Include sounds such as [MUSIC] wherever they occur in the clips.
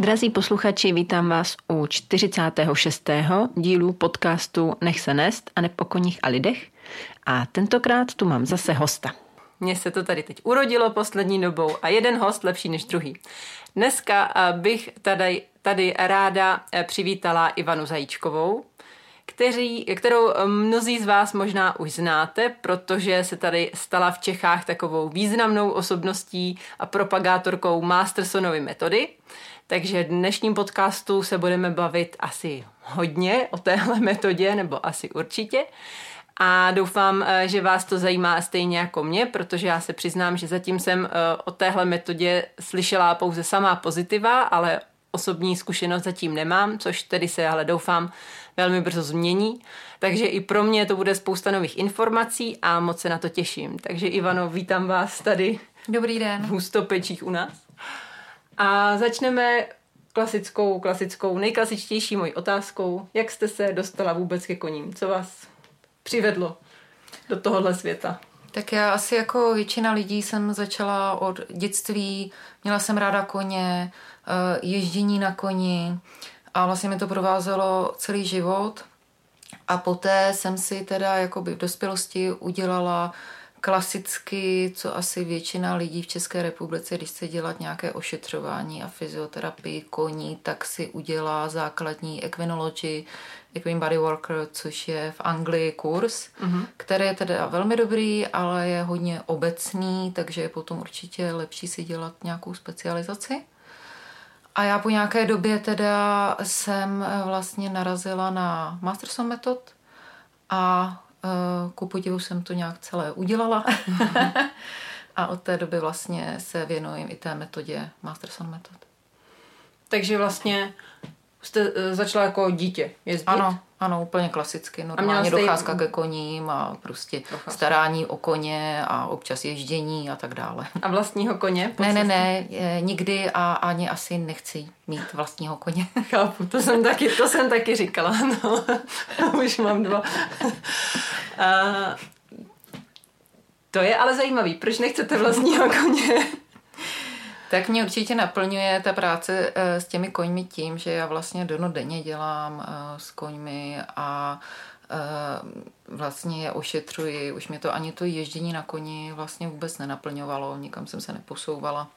Drazí posluchači, vítám vás u 46. dílu podcastu Nech se nest a nepokoních a lidech. A tentokrát tu mám zase hosta. Mně se to tady teď urodilo poslední dobou a jeden host lepší než druhý. Dneska eh, bych tady, tady ráda eh, přivítala Ivanu Zajíčkovou, kteří, kterou eh, mnozí z vás možná už znáte, protože se tady stala v Čechách takovou významnou osobností a propagátorkou Mastersonovy metody. Takže v dnešním podcastu se budeme bavit asi hodně o téhle metodě, nebo asi určitě. A doufám, eh, že vás to zajímá stejně jako mě, protože já se přiznám, že zatím jsem eh, o téhle metodě slyšela pouze samá pozitiva, ale osobní zkušenost zatím nemám, což tedy se ale doufám velmi brzo změní. Takže i pro mě to bude spousta nových informací a moc se na to těším. Takže Ivano, vítám vás tady. Dobrý den. V hustopečích u nás. A začneme klasickou, klasickou, nejklasičtější mojí otázkou. Jak jste se dostala vůbec ke koním? Co vás přivedlo do tohohle světa? Tak já asi jako většina lidí jsem začala od dětství, měla jsem ráda koně, eh, ježdění na koni a vlastně mi to provázelo celý život. A poté jsem si teda jakoby v dospělosti udělala klasicky, co asi většina lidí v České republice, když chce dělat nějaké ošetřování a fyzioterapii koní, tak si udělá základní equinology, Equine Body Worker, což je v Anglii kurz, mm-hmm. který je teda velmi dobrý, ale je hodně obecný, takže je potom určitě lepší si dělat nějakou specializaci. A já po nějaké době teda jsem vlastně narazila na Masterson metod a ku podivu jsem to nějak celé udělala. [LAUGHS] a od té doby vlastně se věnuji i té metodě Masterson metod. Takže vlastně jste eh, začala jako dítě jezdit? Ano, ano, úplně klasicky. Normálně docházka ke koním a prostě docházka. starání o koně a občas ježdění a tak dále. A vlastního koně? Ne, ne, ne, nikdy a ani asi nechci mít vlastního koně. [LAUGHS] Chápu, to jsem taky, to jsem taky říkala, [LAUGHS] no. Už mám dva. A, to je ale zajímavý, proč nechcete vlastního koně? Tak mě určitě naplňuje ta práce eh, s těmi koňmi tím, že já vlastně denně dělám eh, s koňmi a eh, vlastně je ošetřuji. Už mě to ani to ježdění na koni vlastně vůbec nenaplňovalo, nikam jsem se neposouvala.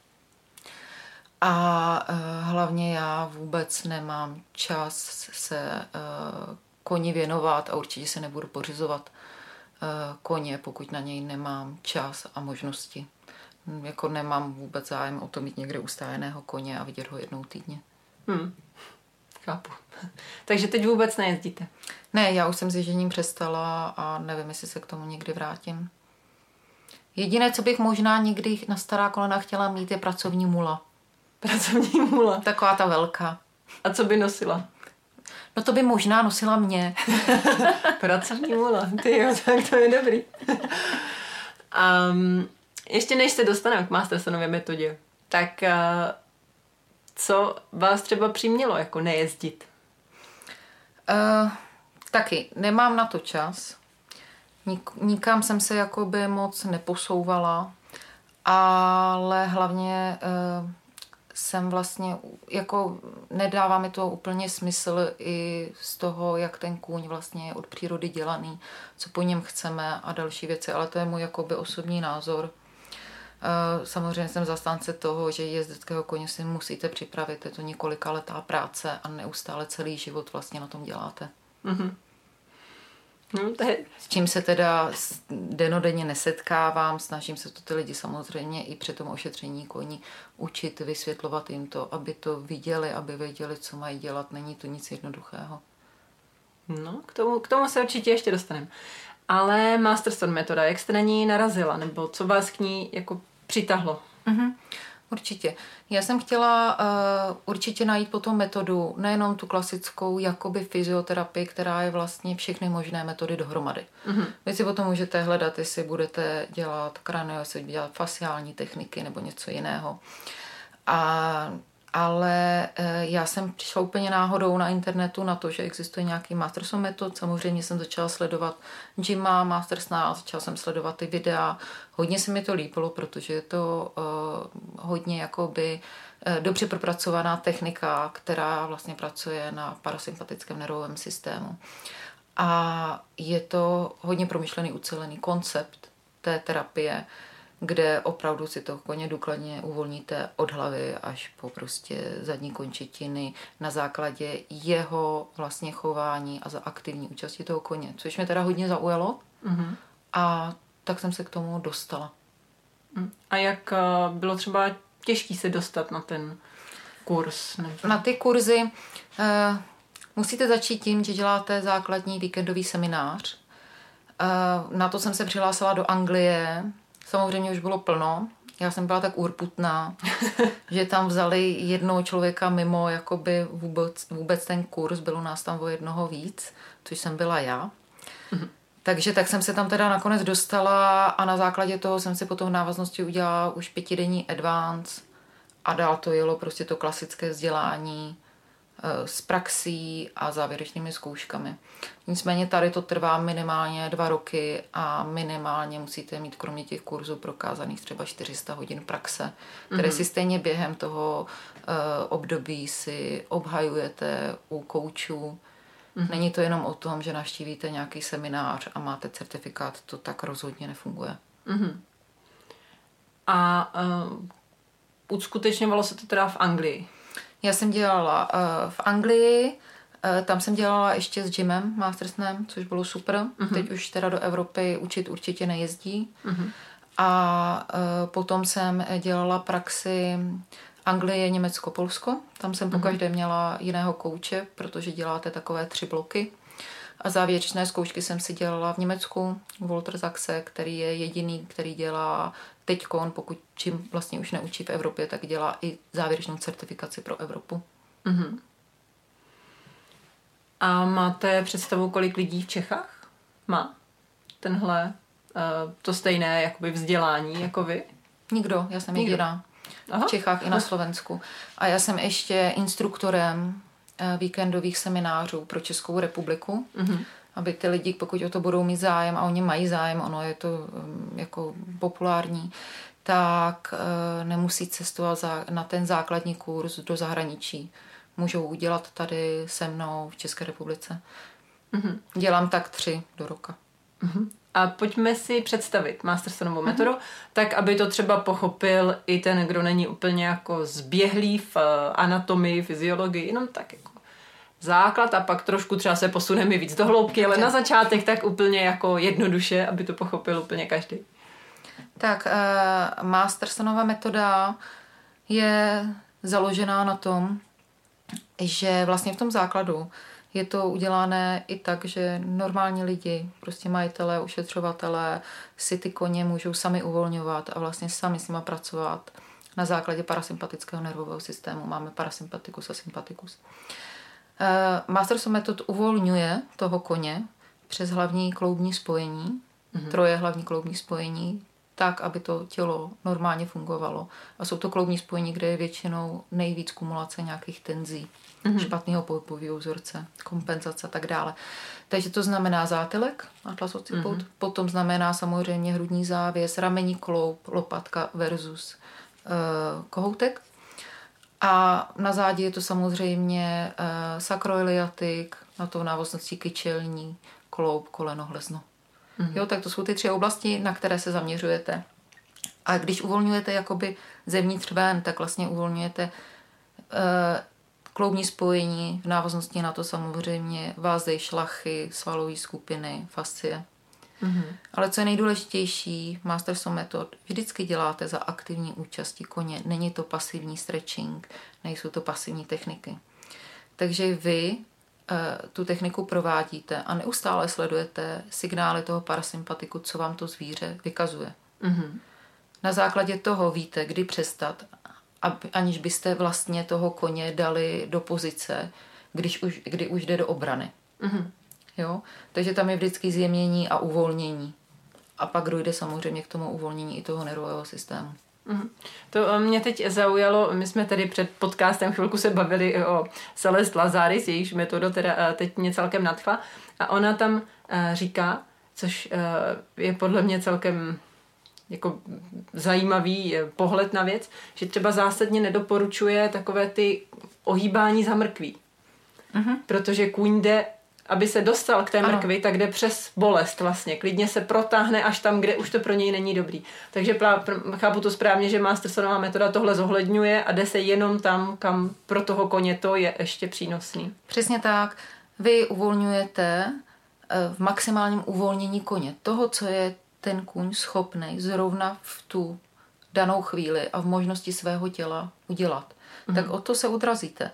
A hlavně já vůbec nemám čas se koni věnovat a určitě se nebudu pořizovat koně, pokud na něj nemám čas a možnosti. Hm, jako nemám vůbec zájem o to mít někde ustájeného koně a vidět ho jednou týdně. Hmm. Chápu. [LAUGHS] Takže teď vůbec nejezdíte? Ne, já už jsem s ježením přestala a nevím, jestli se k tomu někdy vrátím. Jediné, co bych možná někdy na stará kolena chtěla mít, je pracovní mula. Pracovní mula? Taková ta velká. A co by nosila? No to by možná nosila mě. [LAUGHS] pracovní mula, ty jo, tak to je dobrý. [LAUGHS] um, ještě než se dostaneme k Mastersonově metodě, tak uh, co vás třeba přimělo jako nejezdit? Uh, taky nemám na to čas. Nik, nikam jsem se jakoby moc neposouvala, ale hlavně uh, jsem vlastně, jako nedává mi to úplně smysl i z toho, jak ten kůň vlastně je od přírody dělaný, co po něm chceme a další věci, ale to je můj jakoby osobní názor. Eh, samozřejmě jsem zastánce toho, že jezdeckého koně si musíte připravit. Je to několika letá práce a neustále celý život vlastně na tom děláte. Mm-hmm. No, to je... S čím se teda denodenně nesetkávám, snažím se to ty lidi samozřejmě i při tom ošetření koní učit, vysvětlovat jim to, aby to viděli, aby věděli, co mají dělat. Není to nic jednoduchého. No, k tomu, k tomu se určitě ještě dostaneme. Ale Masterstone metoda, jak jste na ní narazila, nebo co vás k ní jako přitahlo. Mm-hmm. Určitě. Já jsem chtěla uh, určitě najít potom metodu, nejenom tu klasickou jakoby fyzioterapii, která je vlastně všechny možné metody dohromady. Mm-hmm. Vy si potom můžete hledat, jestli budete dělat kranio, jestli dělat fasciální techniky nebo něco jiného. A, ale eh, já jsem přišla úplně náhodou na internetu na to, že existuje nějaký Masterson metod. Samozřejmě jsem začala sledovat Jima Mastersna, začala jsem sledovat ty videa. Hodně se mi to líbilo, protože je to uh, hodně jakoby uh, dobře propracovaná technika, která vlastně pracuje na parasympatickém nervovém systému. A je to hodně promyšlený, ucelený koncept té terapie, kde opravdu si to koně důkladně uvolníte od hlavy až po prostě zadní končetiny na základě jeho vlastně chování a za aktivní účasti toho koně, což mě teda hodně zaujalo mm-hmm. a tak jsem se k tomu dostala. Mm. A jak eh, bylo třeba těžký se dostat na ten kurz? Nebo... Na ty kurzy uh, musíte začít tím, že děláte základní víkendový seminář. Uh, na to jsem se přihlásila do Anglie, Samozřejmě už bylo plno. Já jsem byla tak urputná, [LAUGHS] že tam vzali jednoho člověka mimo jakoby vůbec, vůbec ten kurz. Bylo nás tam o jednoho víc, což jsem byla já. Mm-hmm. Takže tak jsem se tam teda nakonec dostala a na základě toho jsem si potom v návaznosti udělala už pětidenní advance a dál to jelo prostě to klasické vzdělání s praxí a závěrečnými zkouškami. Nicméně tady to trvá minimálně dva roky a minimálně musíte mít kromě těch kurzů prokázaných třeba 400 hodin praxe, které mm-hmm. si stejně během toho uh, období si obhajujete u koučů. Mm-hmm. Není to jenom o tom, že navštívíte nějaký seminář a máte certifikát, to tak rozhodně nefunguje. Mm-hmm. A uh, uskutečňovalo se to teda v Anglii? Já jsem dělala uh, v Anglii, uh, tam jsem dělala ještě s Jimem Mastersnem, což bylo super. Uh-huh. Teď už teda do Evropy učit určitě nejezdí. Uh-huh. A uh, potom jsem dělala praxi Anglie, Německo, Polsko. Tam jsem uh-huh. pokaždé měla jiného kouče, protože děláte takové tři bloky. A závěrečné zkoušky jsem si dělala v Německu, Walter Zachse, který je jediný, který dělá teď, pokud čím vlastně už neučí v Evropě, tak dělá i závěrečnou certifikaci pro Evropu. Mm-hmm. A máte představu, kolik lidí v Čechách má tenhle uh, to stejné jakoby vzdělání jako vy? Nikdo, já jsem Nikdo. jediná. Aha. V Čechách i na Slovensku. A já jsem ještě instruktorem víkendových seminářů pro Českou republiku. Mm-hmm aby ty lidi, pokud o to budou mít zájem, a oni mají zájem, ono je to um, jako populární, tak uh, nemusí cestovat na ten základní kurz do zahraničí. Můžou udělat tady se mnou v České republice. Mm-hmm. Dělám tak tři do roka. Mm-hmm. A pojďme si představit Mastersonovou mm-hmm. metodu, tak aby to třeba pochopil i ten, kdo není úplně jako zběhlý v uh, anatomii, fyziologii, jenom tak jako základ a pak trošku třeba se posuneme víc do hloubky, ale na začátek tak úplně jako jednoduše, aby to pochopil úplně každý. Tak uh, Mastersonova metoda je založená na tom, že vlastně v tom základu je to udělané i tak, že normální lidi, prostě majitelé, ušetřovatelé si ty koně můžou sami uvolňovat a vlastně sami s nima pracovat na základě parasympatického nervového systému. Máme parasympatikus a sympatikus. Eh, Masterson metod uvolňuje toho koně přes hlavní kloubní spojení, mm-hmm. troje hlavní kloubní spojení, tak, aby to tělo normálně fungovalo. A jsou to kloubní spojení, kde je většinou nejvíc kumulace nějakých tenzí, mm-hmm. špatného pohybového vzorce, kompenzace a tak dále. Takže to znamená zátylek, atlas occiput, mm-hmm. potom znamená samozřejmě hrudní závěs, ramení kloub, lopatka versus uh, kohoutek. A na zádě je to samozřejmě uh, sakroiliatik, na to návaznosti kyčelní, kloub, koleno, hlezno. Mm-hmm. Jo, tak to jsou ty tři oblasti, na které se zaměřujete. A když uvolňujete jakoby zevnitř ven, tak vlastně uvolňujete uh, kloubní spojení, v návaznosti na to samozřejmě vázej, šlachy, svalové skupiny, fascie. Mm-hmm. Ale co je nejdůležitější, Masterson metod vždycky děláte za aktivní účasti koně. Není to pasivní stretching, nejsou to pasivní techniky. Takže vy e, tu techniku provádíte a neustále sledujete signály toho parasympatiku, co vám to zvíře vykazuje. Mm-hmm. Na základě toho víte, kdy přestat, aniž byste vlastně toho koně dali do pozice, když už, kdy už jde do obrany. Mm-hmm. Jo? Takže tam je vždycky zjemnění a uvolnění. A pak dojde samozřejmě k tomu uvolnění i toho nervového systému. Mhm. To eh, mě teď zaujalo, my jsme tady před podcastem chvilku se bavili o Celest Lazaris, jejíž metodu teda eh, teď mě celkem nadchla a ona tam eh, říká, což je podle mě celkem jako zajímavý pohled na věc, že třeba zásadně nedoporučuje takové ty ohýbání za mrkví. Mm-hmm. Protože kůň jde aby se dostal k té mrkvi, ano. tak jde přes bolest vlastně. Klidně se protáhne až tam, kde už to pro něj není dobrý. Takže plá, chápu to správně, že Mastersonová metoda tohle zohledňuje a jde se jenom tam, kam pro toho koně to je ještě přínosný. Přesně tak. Vy uvolňujete eh, v maximálním uvolnění koně toho, co je ten kůň schopný zrovna v tu danou chvíli a v možnosti svého těla udělat. Mhm. Tak o to se udrazíte.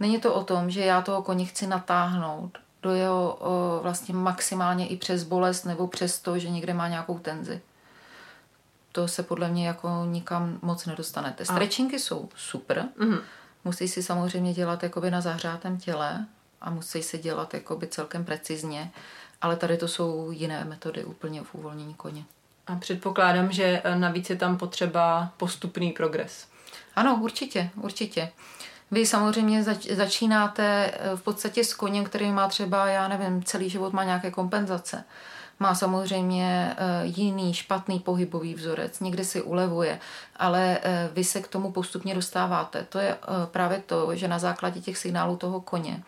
Není to o tom, že já toho koně chci natáhnout do jeho o, vlastně maximálně i přes bolest nebo přes to, že někde má nějakou tenzi. To se podle mě jako nikam moc nedostanete. Stretchingy jsou super. Mm-hmm. Musí si samozřejmě dělat jakoby na zahřátém těle a musí se dělat jakoby celkem precizně, ale tady to jsou jiné metody úplně v uvolnění koně. A předpokládám, že navíc je tam potřeba postupný progres. Ano, určitě, určitě. Vy samozřejmě zač- začínáte eh, v podstatě s koněm, který má třeba, já nevím, celý život má nějaké kompenzace. Má samozřejmě eh, jiný špatný pohybový vzorec, někde si ulevuje, ale eh, vy se k tomu postupně dostáváte. To je právě to, že na základě těch signálů toho koně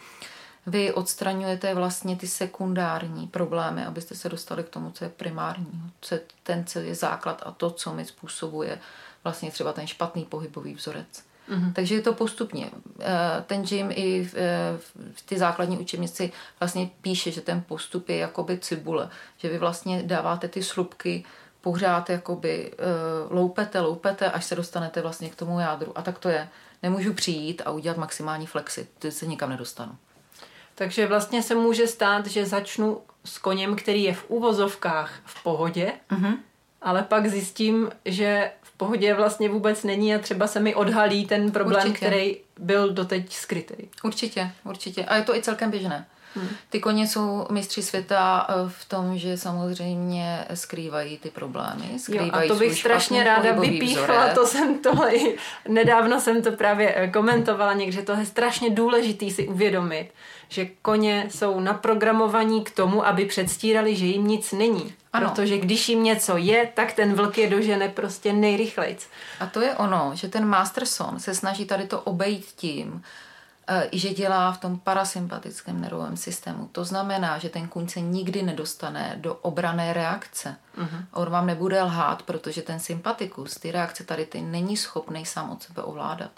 vy odstraňujete vlastně ty sekundární problémy, abyste se dostali k tomu, co je primární, co je ten, co je základ a to, co mi způsobuje vlastně třeba ten špatný pohybový vzorec. Mm-hmm. Takže je to postupně. Eh, ten Jim i v, eh, v ty základní učebnici vlastně píše, že ten postup je jakoby cibule, že vy vlastně dáváte ty slupky pořád jakoby uh, loupete, loupete, až se dostanete vlastně k tomu jádru. A tak to je. Nemůžu přijít a udělat maximální flexi, ty se nikam nedostanu. Takže vlastně se může stát, že začnu s koněm, který je v úvozovkách v pohodě, mm-hmm. ale pak zjistím, že pohodě vlastně vůbec není a třeba se mi odhalí ten problém, určitě. který byl doteď skrytý. Určitě, určitě. A je to i celkem běžné. Hmm. Ty koně jsou mistři světa eh, v tom, že samozřejmě skrývají ty problémy. Skrývají jo, a to bych strašně ráda vypíchla, to jsem tohle, nedávno jsem to právě eh, komentovala někde, to je strašně důležitý si uvědomit, že koně jsou naprogramovaní k tomu, aby předstírali, že jim nic není. Ano. Protože když jim něco je, tak ten vlk je dožene prostě nejrychlejc. A to je ono, že ten Masterson se snaží tady to obejít tím, že dělá v tom parasympatickém nervovém systému. To znamená, že ten kuň se nikdy nedostane do obrané reakce. Uh-huh. On vám nebude lhát, protože ten sympatikus, ty reakce tady ty není schopný sám od sebe ovládat.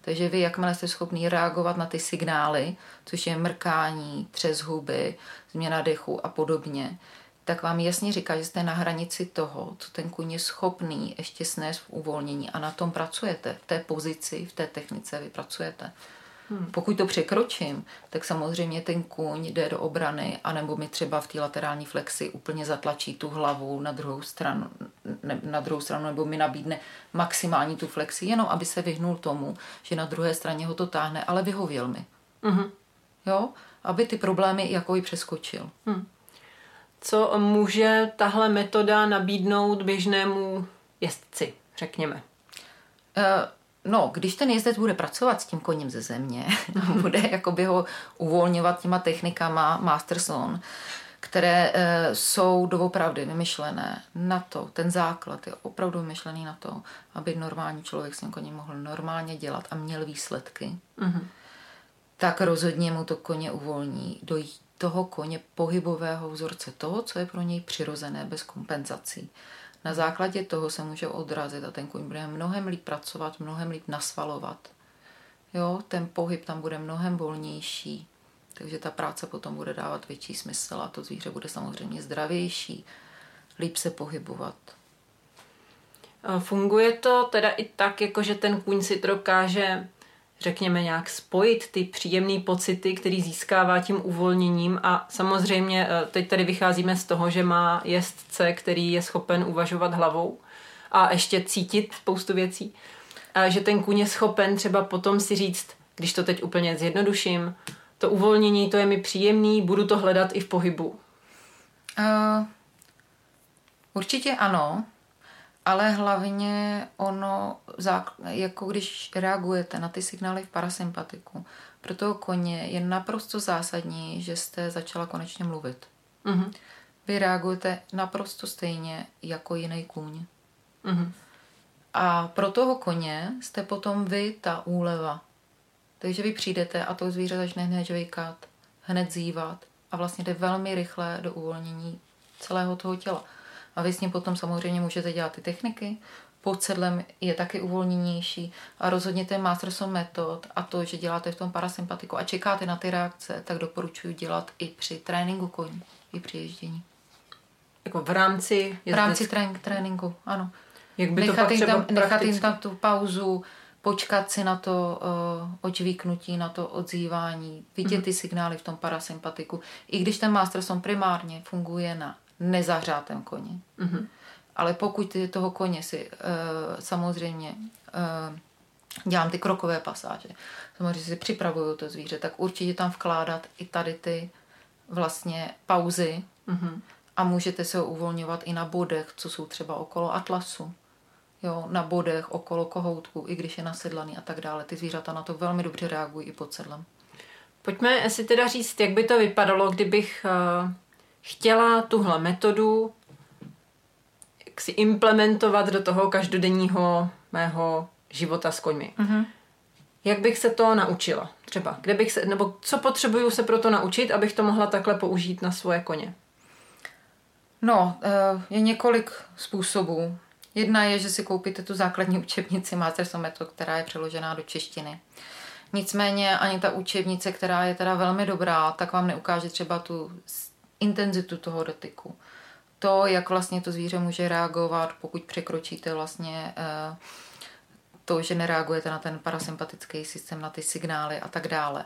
Takže vy, jakmile jste schopný reagovat na ty signály, což je mrkání, třes huby, změna dechu a podobně, tak vám jasně říká, že jste na hranici toho, co ten kůň je schopný ještě snést v uvolnění a na tom pracujete. V té pozici, v té technice vy pracujete. Hmm. Pokud to překročím, tak samozřejmě ten kůň jde do obrany, anebo mi třeba v té laterální flexi úplně zatlačí tu hlavu na druhou stranu, ne, na druhou stranu nebo mi nabídne maximální tu flexi, jenom aby se vyhnul tomu, že na druhé straně ho to táhne, ale vyhověl mi. Hmm. Jo? Aby ty problémy jako i přeskočil. Hmm. Co může tahle metoda nabídnout běžnému jezdci, řekněme? Uh, No, když ten jezdec bude pracovat s tím koním ze země, [LAUGHS] bude jakoby ho uvolňovat těma technikama Masterson, které e, jsou doopravdy vymyšlené na to, ten základ je opravdu vymyšlený na to, aby normální člověk s tím koním mohl normálně dělat a měl výsledky, mm-hmm. tak rozhodně mu to koně uvolní do toho koně pohybového vzorce, toho, co je pro něj přirozené bez kompenzací. Na základě toho se může odrazit a ten kůň bude mnohem líp pracovat, mnohem líp nasvalovat. Jo, ten pohyb tam bude mnohem volnější, takže ta práce potom bude dávat větší smysl a to zvíře bude samozřejmě zdravější, líp se pohybovat. Funguje to teda i tak, jako že ten kůň si dokáže řekněme, nějak spojit ty příjemné pocity, který získává tím uvolněním a samozřejmě eh, teď tady vycházíme z toho, že má jezdce, který je schopen uvažovat hlavou a ještě cítit spoustu věcí. A že ten kůň je schopen třeba potom si říct, když to teď úplně zjednoduším, to uvolnění, to je mi příjemný, budu to hledat i v pohybu. Uh, určitě ano, ale hlavně ono, jako když reagujete na ty signály v parasympatiku, pro toho koně je naprosto zásadní, že jste začala konečně mluvit. Mm-hmm. Vy reagujete naprosto stejně jako jiný kůň. Mm-hmm. A pro toho koně jste potom vy ta úleva. Takže vy přijdete a to zvíře začne hned žvejkat, hned zývat a vlastně jde velmi rychle do uvolnění celého toho těla. A vy s ním potom samozřejmě můžete dělat ty techniky, pod sedlem je taky uvolněnější a rozhodně ten Masterson metod a to, že děláte v tom parasympatiku a čekáte na ty reakce, tak doporučuji dělat i při tréninku koní, i při ježdění. Jako v rámci... V rámci trénink, tréninku, ano. Jak by nechat, to jim tam, nechat jim tam tu pauzu, počkat si na to uh, očvíknutí, na to odzývání, vidět mm-hmm. ty signály v tom parasympatiku. I když ten Masterson primárně funguje na nezahřátém koni. Mm-hmm ale pokud toho koně si uh, samozřejmě uh, dělám ty krokové pasáže, samozřejmě si připravuju to zvíře, tak určitě tam vkládat i tady ty vlastně pauzy mm-hmm. a můžete se ho uvolňovat i na bodech, co jsou třeba okolo atlasu. Jo, na bodech okolo kohoutku, i když je nasedlaný a tak dále. Ty zvířata na to velmi dobře reagují i pod sedlem. Pojďme si teda říct, jak by to vypadalo, kdybych uh, chtěla tuhle metodu si implementovat do toho každodenního mého života s koňmi. Mm-hmm. Jak bych se to naučila? Třeba, kde bych se, nebo co potřebuju se pro to naučit, abych to mohla takhle použít na svoje koně? No, eh, je několik způsobů. Jedna je, že si koupíte tu základní učebnici Masters Method, která je přeložená do češtiny. Nicméně ani ta učebnice, která je teda velmi dobrá, tak vám neukáže třeba tu intenzitu toho dotyku to, jak vlastně to zvíře může reagovat, pokud překročíte vlastně eh, to, že nereagujete na ten parasympatický systém, na ty signály a tak dále.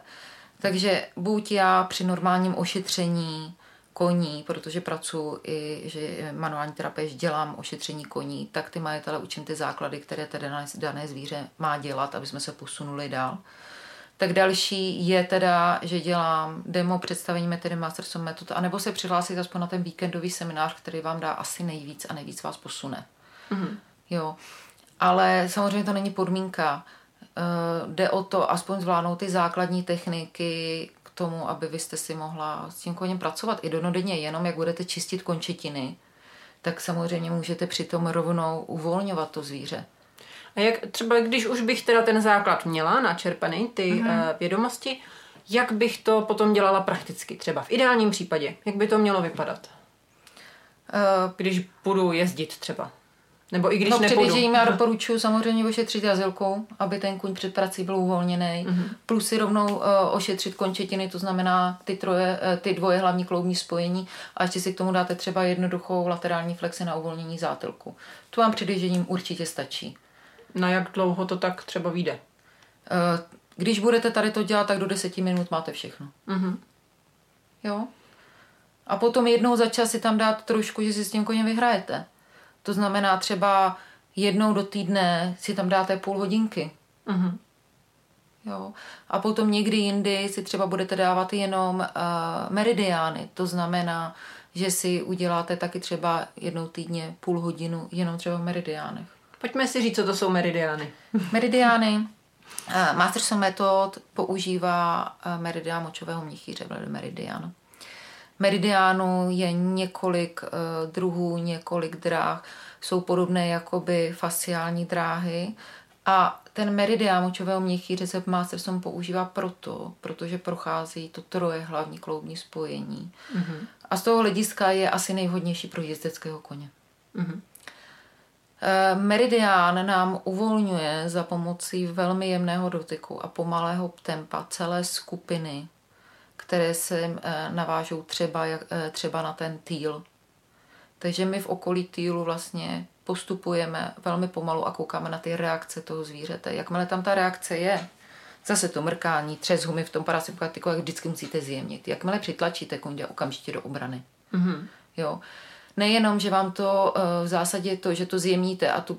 Takže buď já při normálním ošetření koní, protože pracuji i, že manuální terapeut dělám ošetření koní, tak ty majitele učím ty základy, které tedy dané zvíře má dělat, aby jsme se posunuli dál. Tak další je teda, že dělám demo představení metody Masters of Method, anebo se přihlásit aspoň na ten víkendový seminář, který vám dá asi nejvíc a nejvíc vás posune. Mm-hmm. Jo. Ale samozřejmě to není podmínka. Uh, jde o to aspoň zvládnout ty základní techniky k tomu, aby vy jste si mohla s tím koněm pracovat i donodenně, jenom jak budete čistit končetiny, tak samozřejmě můžete přitom rovnou uvolňovat to zvíře. A jak třeba, když už bych teda ten základ měla načerpaný, ty mm-hmm. uh, vědomosti, jak bych to potom dělala prakticky, třeba v ideálním případě, jak by to mělo vypadat? Uh, když budu jezdit třeba. Nebo i když no, nepůjdu. před já doporučuji samozřejmě ošetřit jazylkou, aby ten kuň před prací byl uvolněný. Mm-hmm. Plus si rovnou uh, ošetřit končetiny, to znamená ty, troje, uh, ty dvoje hlavní kloubní spojení a ještě si k tomu dáte třeba jednoduchou laterální flexi na uvolnění zátylku. To vám před určitě stačí. Na jak dlouho to tak třeba vyjde? Eh, když budete tady to dělat, tak do deseti minut máte všechno. Mm-hmm. Jo? A potom jednou za čas si tam dát trošku, že si s tím koněm vyhrajete. To znamená třeba jednou do týdne si tam dáte půl hodinky. Mm-hmm. Jo. A potom někdy jindy si třeba budete dávat jenom uh, meridiány. To znamená, že si uděláte taky třeba jednou týdně půl hodinu jenom třeba v meridiánech. Pojďme si říct, co to jsou meridiány. Meridiány. Uh, Masterson metod používá uh, meridián močového měchýře, meridian. Meridiánu je několik uh, druhů, několik dráh, jsou podobné jakoby fasciální dráhy a ten meridián močového měchýře se Masterson používá proto, protože prochází to troje hlavní kloubní spojení. Mm-hmm. A z toho hlediska je asi nejvhodnější pro jezdeckého koně. Mm-hmm. Eh, meridián nám uvolňuje za pomocí velmi jemného dotyku a pomalého tempa celé skupiny, které se eh, navážou třeba, eh, třeba na ten týl. Takže my v okolí týlu vlastně postupujeme velmi pomalu a koukáme na ty reakce toho zvířete. Jakmile tam ta reakce je, zase to mrkání, třes humy v tom parasympatiku, jak vždycky musíte zjemnit. Jakmile přitlačíte kundě okamžitě do obrany. Mm-hmm. Jo nejenom, že vám to eh, v zásadě to, že to zjemníte a tu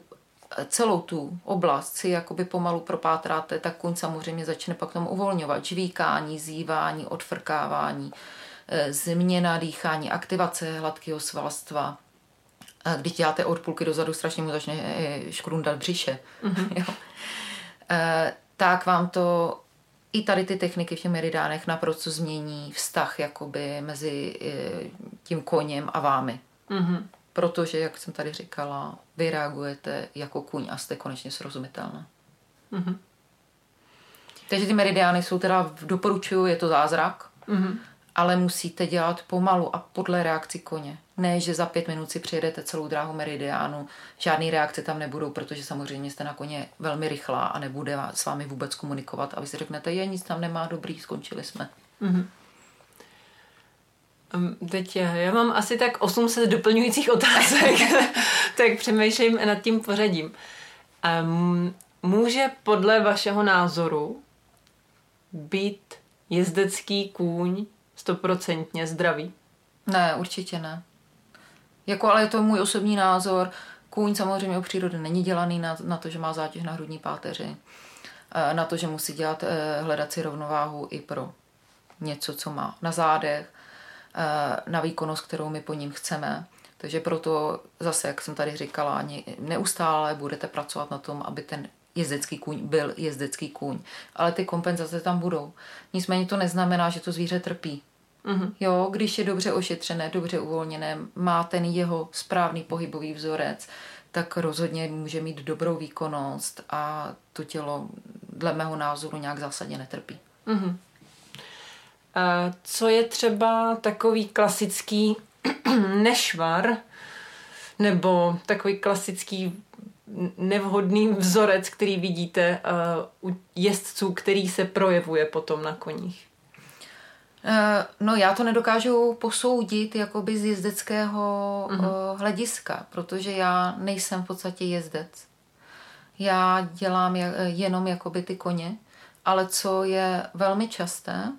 celou tu oblast si jakoby pomalu propátráte, tak kuň samozřejmě začne pak tomu uvolňovat. Žvíkání, zývání, odfrkávání, eh, změna dýchání, aktivace hladkého svalstva, když děláte od půlky dozadu, strašně mu začne eh, škrundat břiše. [LAUGHS] Mm-hmm. tak vám to i tady ty techniky v těch meridánech naprosto změní vztah jakoby mezi eh, tím koněm a vámi. Mm-hmm. Protože, jak jsem tady říkala, vy reagujete jako kuň a jste konečně srozumitelná. Mm-hmm. Takže ty meridiány jsou teda, doporučuju, je to zázrak, mm-hmm. ale musíte dělat pomalu a podle reakci koně. Ne, že za pět minut si přijedete celou dráhu meridiánu, žádné reakce tam nebudou, protože samozřejmě jste na koně velmi rychlá a nebude s vámi vůbec komunikovat a vy si řeknete, je, nic tam nemá, dobrý, skončili jsme. Mm-hmm. Teď já mám asi tak 800 doplňujících otázek, [LAUGHS] tak přemýšlím nad tím pořadím. Um, může podle vašeho názoru být jezdecký kůň stoprocentně zdravý? Ne, určitě ne. Jako, ale je to můj osobní názor. Kůň samozřejmě o přírody není dělaný na, na to, že má zátěž na hrudní páteři, eh, na to, že musí dělat, eh, hledat si rovnováhu i pro něco, co má na zádech, eh, na výkonnost, kterou my po ním chceme. Takže proto zase, jak jsem tady říkala, neustále budete pracovat na tom, aby ten jezdecký kůň byl jezdecký kůň. Ale ty kompenzace tam budou. Nicméně to neznamená, že to zvíře trpí. Mm-hmm. Jo, když je dobře ošetřené, dobře uvolněné, má ten jeho správný pohybový vzorec, tak rozhodně může mít dobrou výkonnost a to tělo dle mého názoru nějak zásadně netrpí. Mm-hmm. Co je třeba takový klasický [CLEARS THROAT] nešvar nebo takový klasický nevhodný vzorec, který vidíte u jezdců, který se projevuje potom na koních? Eh, no já to nedokážu posoudit jakoby z jezdeckého uh-huh. hlediska, protože já nejsem v podstatě jezdec. Já dělám jenom jakoby ty koně, ale co je velmi časté,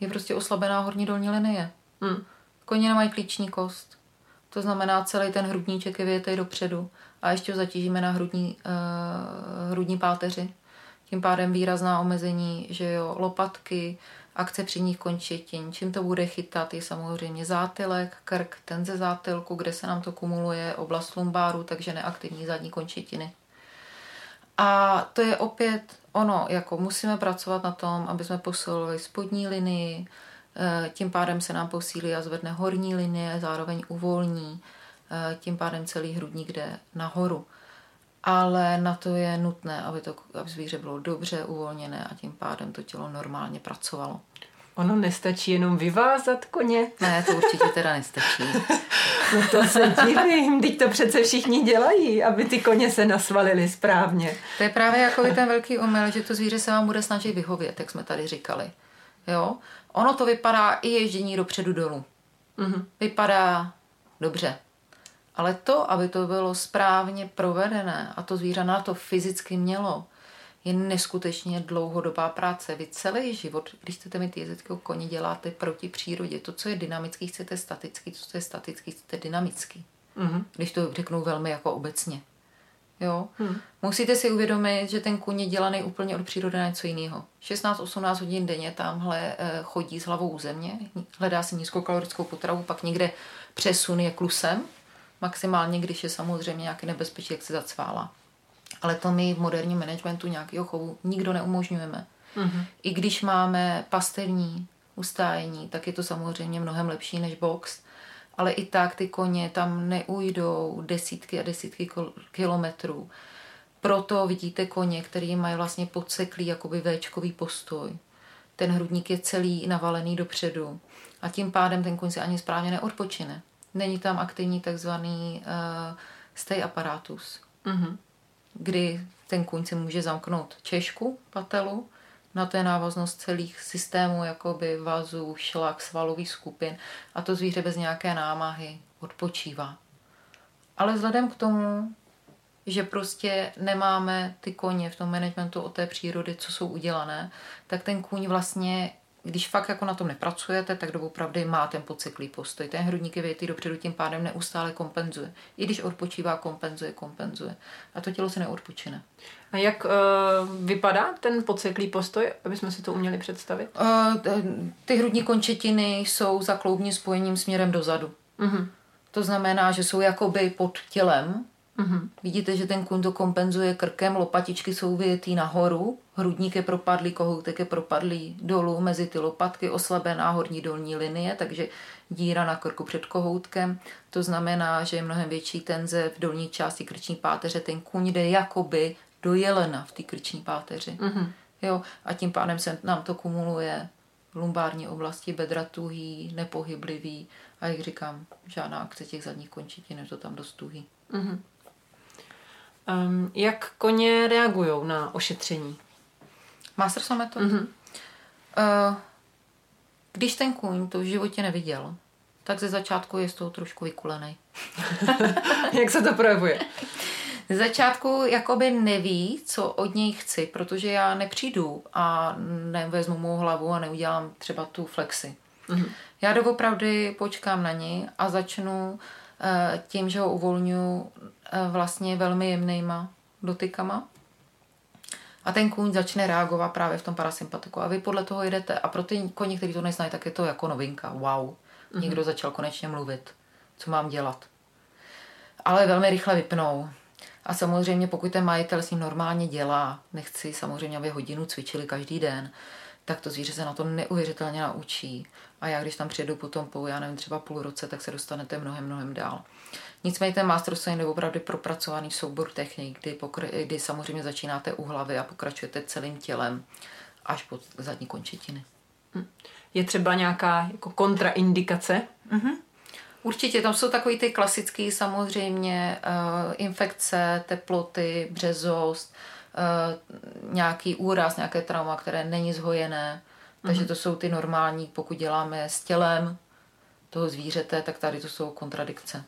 je prostě oslabená horní dolní linie. Mm. Koně nemají klíční kost. To znamená, celý ten hrudníček je větej dopředu a ještě ho zatížíme na hrudní, uh, hrudní páteři. Tím pádem výrazná omezení, že jo, lopatky, akce předních končetin. Čím to bude chytat je samozřejmě zátylek, krk, ten ze zátylku, kde se nám to kumuluje, oblast lumbáru, takže neaktivní zadní končetiny. A to je opět ono, jako musíme pracovat na tom, aby jsme posilovali spodní linii, eh, tím pádem se nám posílí a zvedne horní linie, zároveň uvolní, eh, tím pádem celý hrudník jde nahoru ale na to je nutné, aby to aby zvíře bylo dobře uvolněné a tím pádem to tělo normálně pracovalo. Ono nestačí jenom vyvázat koně? Ne, to určitě teda nestačí. [LAUGHS] no to se divím, teď to přece všichni dělají, aby ty koně se nasvalily správně. To je právě jako ten velký omyl, že to zvíře se vám bude snažit vyhovět, jak jsme tady říkali. Jo? Ono to vypadá i ježdění dopředu dolů. Mm-hmm. Vypadá dobře. Ale to, aby to bylo správně provedené a to zvíře na to fyzicky mělo, je neskutečně dlouhodobá práce. Vy celý život, když chcete mít jezeckého koně, děláte proti přírodě. To, co je dynamický, chcete statický, to, co je statický, chcete dynamický. Mm-hmm. Když to řeknu velmi jako obecně. Jo? Hmm. Musíte si uvědomit, že ten kůň je dělaný úplně od přírody na něco jiného. 16-18 hodin denně tamhle eh, chodí s hlavou u země, hledá si nízkokalorickou potravu, pak někde přesun je klusem, maximálně, když je samozřejmě nějaké nebezpečí, jak se zacválá. Ale to my v moderním managementu nějakého chovu nikdo neumožňujeme. Mm-hmm. I když máme pastevní ustájení, tak je to samozřejmě mnohem lepší než box. Ale i tak ty koně tam neujdou desítky a desítky kilometrů. Proto vidíte koně, který mají vlastně podseklý jakoby Včkový postoj. Ten hrudník je celý navalený dopředu a tím pádem ten koň si ani správně neodpočine. Není tam aktivní takzvaný uh, stay apparatus, mm-hmm. Kdy ten kůň si může zamknout češku, patelu, na to je návaznost celých systémů, jakoby vazů, šlak, svalových skupin a to zvíře bez nějaké námahy odpočívá. Ale vzhledem k tomu, že prostě nemáme ty koně v tom managementu o té přírody, co jsou udělané, tak ten kůň vlastně když fakt jako na tom nepracujete, tak doopravdy má ten podcyklý postoj. Ten hrudník je větý dopředu, tím pádem neustále kompenzuje. I když odpočívá, kompenzuje, kompenzuje. A to tělo se neodpočine. A jak uh, vypadá ten podseklý postoj, aby jsme si to uměli představit? Uh, ty hrudní končetiny jsou za kloubním spojením směrem dozadu. Uh-huh. To znamená, že jsou jakoby pod tělem. Mm-hmm. Vidíte, že ten kůň to kompenzuje krkem, lopatičky jsou vyjetý nahoru, hrudník je propadlý, kohoutek je propadlý dolů mezi ty lopatky, oslabená horní dolní linie, takže díra na krku před kohoutkem. To znamená, že je mnohem větší tenze v dolní části krční páteře. Ten kůň jde jakoby do jelena v té krční páteři. Mm-hmm. Jo, a tím pádem se nám to kumuluje lumbární oblasti, bedra tuhý, nepohyblivý a jak říkám, žádná akce těch zadních končetin, je to tam dost tuhý. Mm-hmm. Um, jak koně reagují na ošetření? Master metod? Mm-hmm. Uh, když ten kůň to v životě neviděl, tak ze začátku je z toho trošku vykulený. [LAUGHS] jak se to projevuje? Ze začátku jakoby neví, co od něj chci, protože já nepřijdu a nevezmu mou hlavu a neudělám třeba tu flexi. Mm-hmm. Já doopravdy počkám na ní a začnu uh, tím, že ho uvolňuji uh, vlastně velmi jemnýma dotykama. A ten kůň začne reagovat právě v tom parasympatiku. A vy podle toho jdete. A pro ty koně, kteří to neznají, tak je to jako novinka. Wow. Mm-hmm. Někdo začal konečně mluvit. Co mám dělat? Ale velmi rychle vypnou. A samozřejmě, pokud ten majitel s ním normálně dělá, nechci samozřejmě, aby hodinu cvičili každý den, tak to zvíře se na to neuvěřitelně naučí. A já, když tam přijedu potom po, já nevím, třeba půl roce, tak se dostanete mnohem, mnohem dál. Nicméně ten Master Swing je opravdu propracovaný soubor technik, kdy, pokr- kdy samozřejmě začínáte u hlavy a pokračujete celým tělem až po zadní končetiny. Hm. Je třeba nějaká jako kontraindikace? Mm-hmm. Určitě, tam jsou takový ty klasický samozřejmě uh, infekce, teploty, březost, uh, nějaký úraz, nějaké trauma, které není zhojené. Takže mm-hmm. to jsou ty normální, pokud děláme s tělem toho zvířete, tak tady to jsou kontradikce.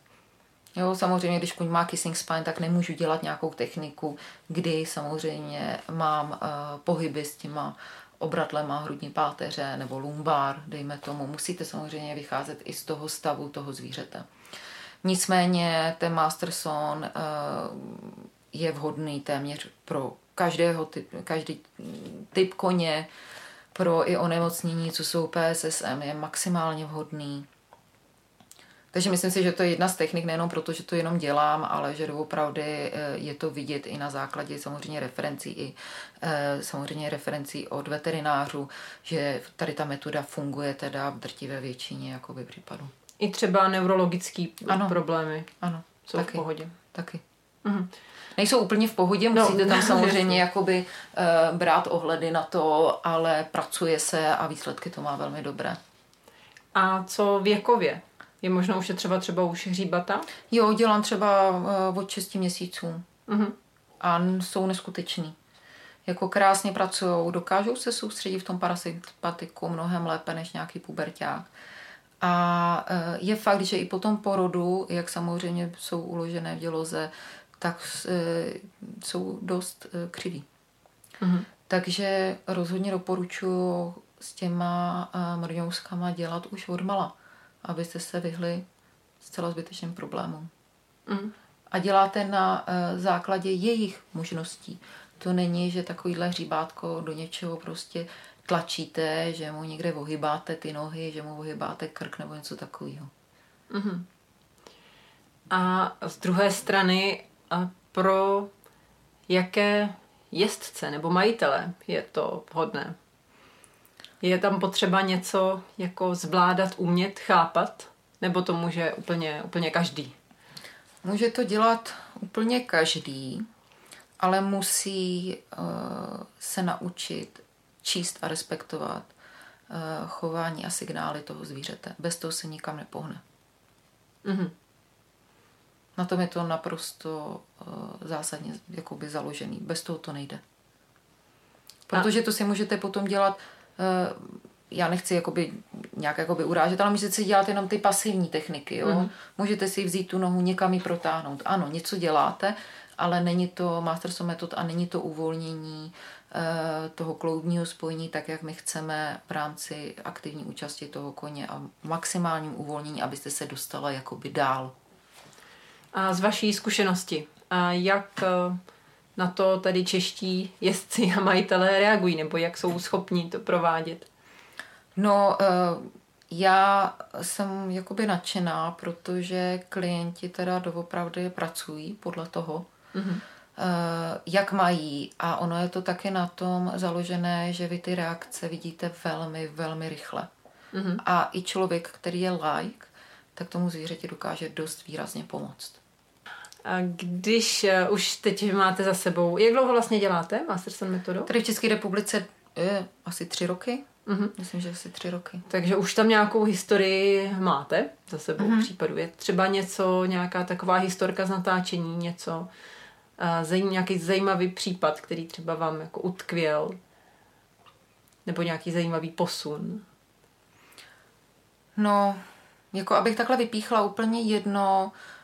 Jo, samozřejmě, když kuň má kissing spine, tak nemůžu dělat nějakou techniku, kdy samozřejmě mám uh, pohyby s těma obratlema hrudní páteře nebo lumbár, dejme tomu. Musíte samozřejmě vycházet i z toho stavu toho zvířete. Nicméně ten Masterson uh, je vhodný téměř pro každého typ, každý typ koně, pro i onemocnění, co jsou PSSM, je maximálně vhodný. Takže myslím si, že to je jedna z technik, nejenom proto, že to jenom dělám, ale že opravdu eh, je to vidět i na základě samozřejmě referencí i eh, samozřejmě referencí od veterinářů, že tady ta metoda funguje teda v drtivé většině jakoby případů. I třeba neurologický ano. problémy ano, jsou taky, v pohodě. Taky. Mhm. Nejsou úplně v pohodě, no, musíte no, tam samozřejmě jakoby uh, brát ohledy na to, ale pracuje se a výsledky to má velmi dobré. A co věkově? Je možno už je třeba třeba už hříbata? Jo, dělám třeba uh, od 6 měsíců. Uh-huh. A jsou neskuteční. Jako krásně pracují, dokážou se soustředit v tom parasympatiku mnohem lépe než nějaký puberták. A uh, je fakt, že i po tom porodu, jak samozřejmě jsou uložené v děloze, tak uh, jsou dost uh, křiví. Uh-huh. Takže rozhodně doporučuji s těma mrňouskama dělat už od mala abyste se vyhli zcela zbytečným problémům. Mm. A děláte na uh, základě jejich možností. To není, že takovýhle hříbátko do něčeho prostě tlačíte, že mu někde ohybáte ty nohy, že mu ohybáte krk nebo něco takového. Mm-hmm. A z druhé strany, a pro jaké jezdce nebo majitele je to vhodné? Je tam potřeba něco jako zvládat, umět, chápat? Nebo to může úplně, úplně každý? Může to dělat úplně každý, ale musí uh, se naučit číst a respektovat uh, chování a signály toho zvířete. Bez toho se nikam nepohne. Mm-hmm. Na tom je to naprosto uh, zásadně jakoby založený. Bez toho to nejde. Protože to si můžete potom dělat já nechci jakoby nějak jakoby urážet, ale můžete si dělat jenom ty pasivní techniky. Jo? Mm. Můžete si vzít tu nohu někam ji protáhnout. Ano, něco děláte, ale není to Masterson metod a není to uvolnění uh, toho kloubního spojení, tak jak my chceme v rámci aktivní účasti toho koně a maximálním uvolnění, abyste se dostala jakoby dál. A z vaší zkušenosti, a jak uh na to tady čeští jezdci a majitelé reagují, nebo jak jsou schopni to provádět? No, uh, já jsem jakoby nadšená, protože klienti teda doopravdy pracují podle toho, mm-hmm. jak mají. A ono je to taky na tom založené, že vy ty reakce vidíte velmi, velmi rychle. Mm-hmm. A i člověk, který je like, tak tomu zvířeti dokáže dost výrazně pomoct. A když uh, už teď máte za sebou, jak dlouho vlastně děláte Masterson metodu? Tady v České republice je asi tři roky. Mm-hmm. Myslím, že asi tři roky. Takže už tam nějakou historii máte za sebou mm-hmm. případu. Je třeba něco, nějaká taková historka z natáčení, něco, uh, zajím, nějaký zajímavý případ, který třeba vám jako utkvěl, nebo nějaký zajímavý posun? No, jako abych takhle vypíchla úplně jedno, eh,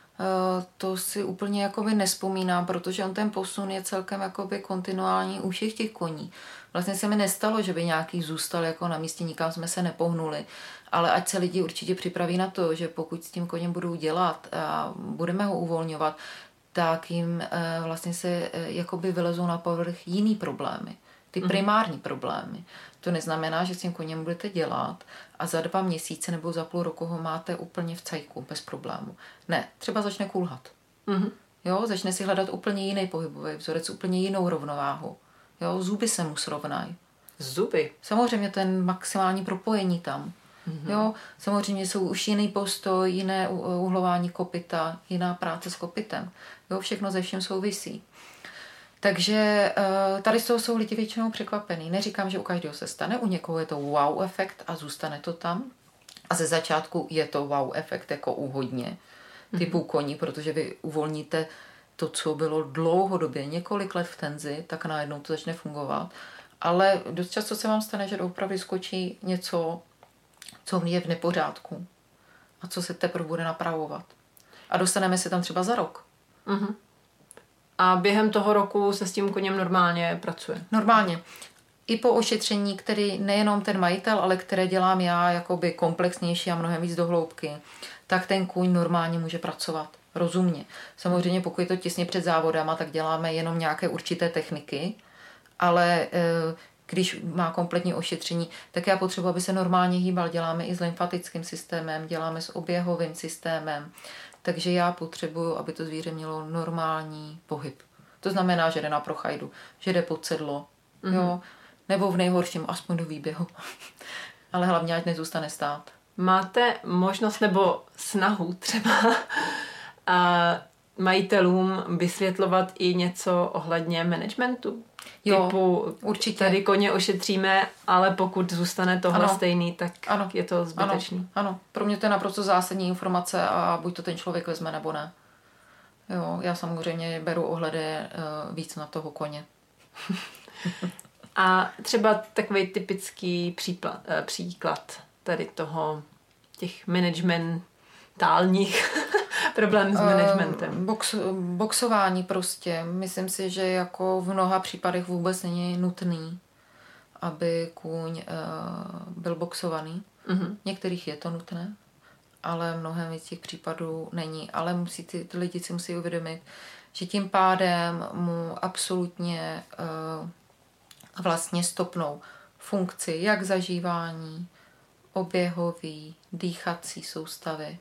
to si úplně jakoby nespomínám, protože on ten posun je celkem jakoby kontinuální u všech těch koní. Vlastně se mi nestalo, že by nějaký zůstal jako na místě, nikam jsme se nepohnuli, ale ať se lidi určitě připraví na to, že pokud s tím koněm budou dělat a budeme ho uvolňovat, tak jim eh, vlastně se eh, jakoby vylezou na povrch jiný problémy, ty mhm. primární problémy. To neznamená, že s tím koněm budete dělat a za dva měsíce nebo za půl roku ho máte úplně v cajku, bez problému. Ne, třeba začne kulhat. Mm-hmm. Jo, začne si hledat úplně jiný pohybový vzorec, úplně jinou rovnováhu. Jo, zuby se mu srovnají. Zuby? Samozřejmě ten maximální propojení tam. Mm-hmm. Jo, samozřejmě jsou už jiný postoj, jiné uhlování kopita, jiná práce s kopitem. Jo, všechno ze všem souvisí. Takže uh, tady z toho jsou lidi většinou překvapený. Neříkám, že u každého se stane, u někoho je to wow efekt a zůstane to tam. A ze začátku je to wow efekt jako u hodně typů mm-hmm. koní, protože vy uvolníte to, co bylo dlouhodobě, několik let v tenzi, tak najednou to začne fungovat. Ale dost často se vám stane, že opravdu skočí něco, co je v nepořádku a co se teprve bude napravovat. A dostaneme se tam třeba za rok. Mm-hmm. A během toho roku se s tím koněm normálně pracuje? Normálně. I po ošetření, který nejenom ten majitel, ale které dělám já jakoby komplexnější a mnohem víc dohloubky, tak ten kůň normálně může pracovat rozumně. Samozřejmě pokud je to těsně před závodama, tak děláme jenom nějaké určité techniky, ale eh, když má kompletní ošetření, tak já potřebuji, aby se normálně hýbal. Děláme i s lymfatickým systémem, děláme s oběhovým systémem, takže já potřebuju, aby to zvíře mělo normální pohyb. To znamená, že jde na prochajdu, že jde pod sedlo, mm-hmm. jo, nebo v nejhorším aspoň do výběhu. [LAUGHS] Ale hlavně, ať nezůstane stát. Máte možnost nebo snahu třeba [LAUGHS] a majitelům vysvětlovat i něco ohledně managementu? Jo, typu, určitě. Tady koně ošetříme, ale pokud zůstane tohle ano. stejný, tak ano. je to zbytečný. Ano. ano, pro mě to je naprosto zásadní informace a buď to ten člověk vezme, nebo ne. Jo, já samozřejmě beru ohledy uh, víc na toho koně. [LAUGHS] a třeba takový typický příklad, uh, příklad tady toho těch managementálních [LAUGHS] problém s managementem? Uh, box, boxování prostě. Myslím si, že jako v mnoha případech vůbec není nutný, aby kůň uh, byl boxovaný. Uh-huh. Některých je to nutné, ale mnohem víc těch případů není. Ale musí ty, ty lidi si musí uvědomit, že tím pádem mu absolutně uh, vlastně stopnou funkci jak zažívání, oběhový, dýchací soustavy,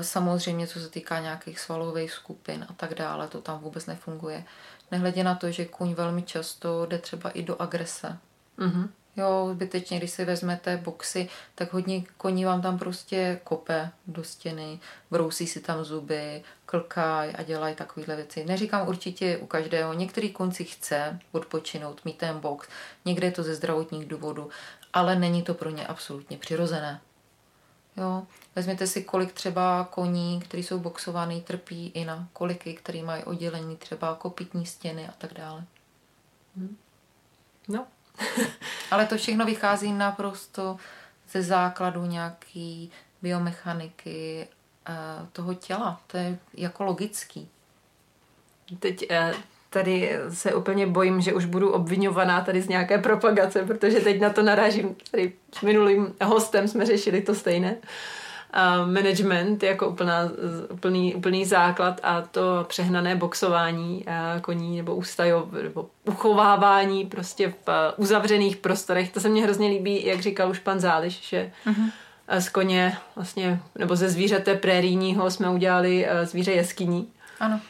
samozřejmě, co se týká nějakých svalových skupin a tak dále, to tam vůbec nefunguje. Nehledě na to, že kůň velmi často jde třeba i do agrese. Mm-hmm. Jo, zbytečně, když si vezmete boxy, tak hodně koní vám tam prostě kope do stěny, brousí si tam zuby, klkají a dělají takovéhle věci. Neříkám určitě u každého, některý konci chce odpočinout, mít ten box, někde je to ze zdravotních důvodů, ale není to pro ně absolutně přirozené. Jo. Vezměte si, kolik třeba koní, kteří jsou boxovaný, trpí i na koliky, které mají oddělení třeba kopitní stěny a tak dále. Hm. No. [LAUGHS] Ale to všechno vychází naprosto ze základu nějaký biomechaniky eh, toho těla. To je jako logický. Teď eh, tady se úplně bojím, že už budu obvinovaná tady z nějaké propagace, protože teď na to narážím. Tady s minulým hostem jsme řešili to stejné. Uh, management jako úplná, úplný, úplný základ a to přehnané boxování koní nebo ústajov, nebo uchovávání prostě v uzavřených prostorech. To se mně hrozně líbí, jak říkal už pan Záliš, že uh-huh z koně, vlastně, nebo ze zvířete prérijního jsme udělali zvíře jeskyní. Ano.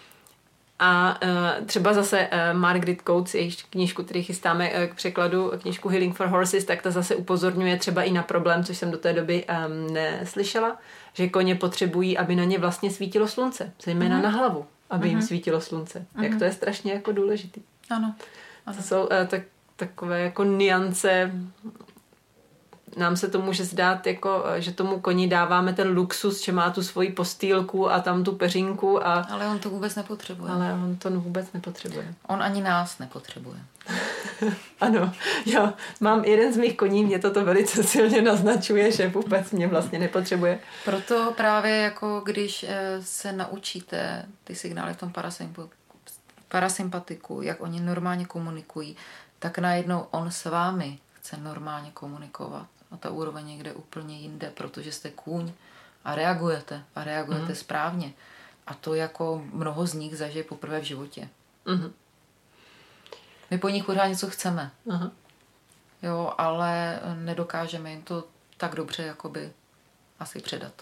A uh, třeba zase uh, Margaret Coates, jejíž knížku, který chystáme uh, k překladu, knížku Healing for Horses, tak ta zase upozorňuje třeba i na problém, což jsem do té doby um, neslyšela, že koně potřebují, aby na ně vlastně svítilo slunce, zejména mm-hmm. na hlavu, aby mm-hmm. jim svítilo slunce. Mm-hmm. Jak to je strašně jako důležitý. Ano. ano. To jsou uh, tak, takové jako niance nám se to může zdát, jako, že tomu koni dáváme ten luxus, že má tu svoji postýlku a tam tu peřinku. A... Ale on to vůbec nepotřebuje. Ale on to vůbec nepotřebuje. On ani nás nepotřebuje. [LAUGHS] ano, já mám jeden z mých koní, mě toto velice silně naznačuje, že vůbec mě vlastně nepotřebuje. Proto právě jako když eh, se naučíte ty signály v tom parasympatiku, jak oni normálně komunikují, tak najednou on s vámi chce normálně komunikovat a ta úroveň někde úplně jinde, protože jste kůň a reagujete a reagujete mm. správně. A to jako mnoho z nich zažije poprvé v životě. Mm. My po nich pořád něco chceme. Mm. Jo, ale nedokážeme jim to tak dobře jakoby asi předat.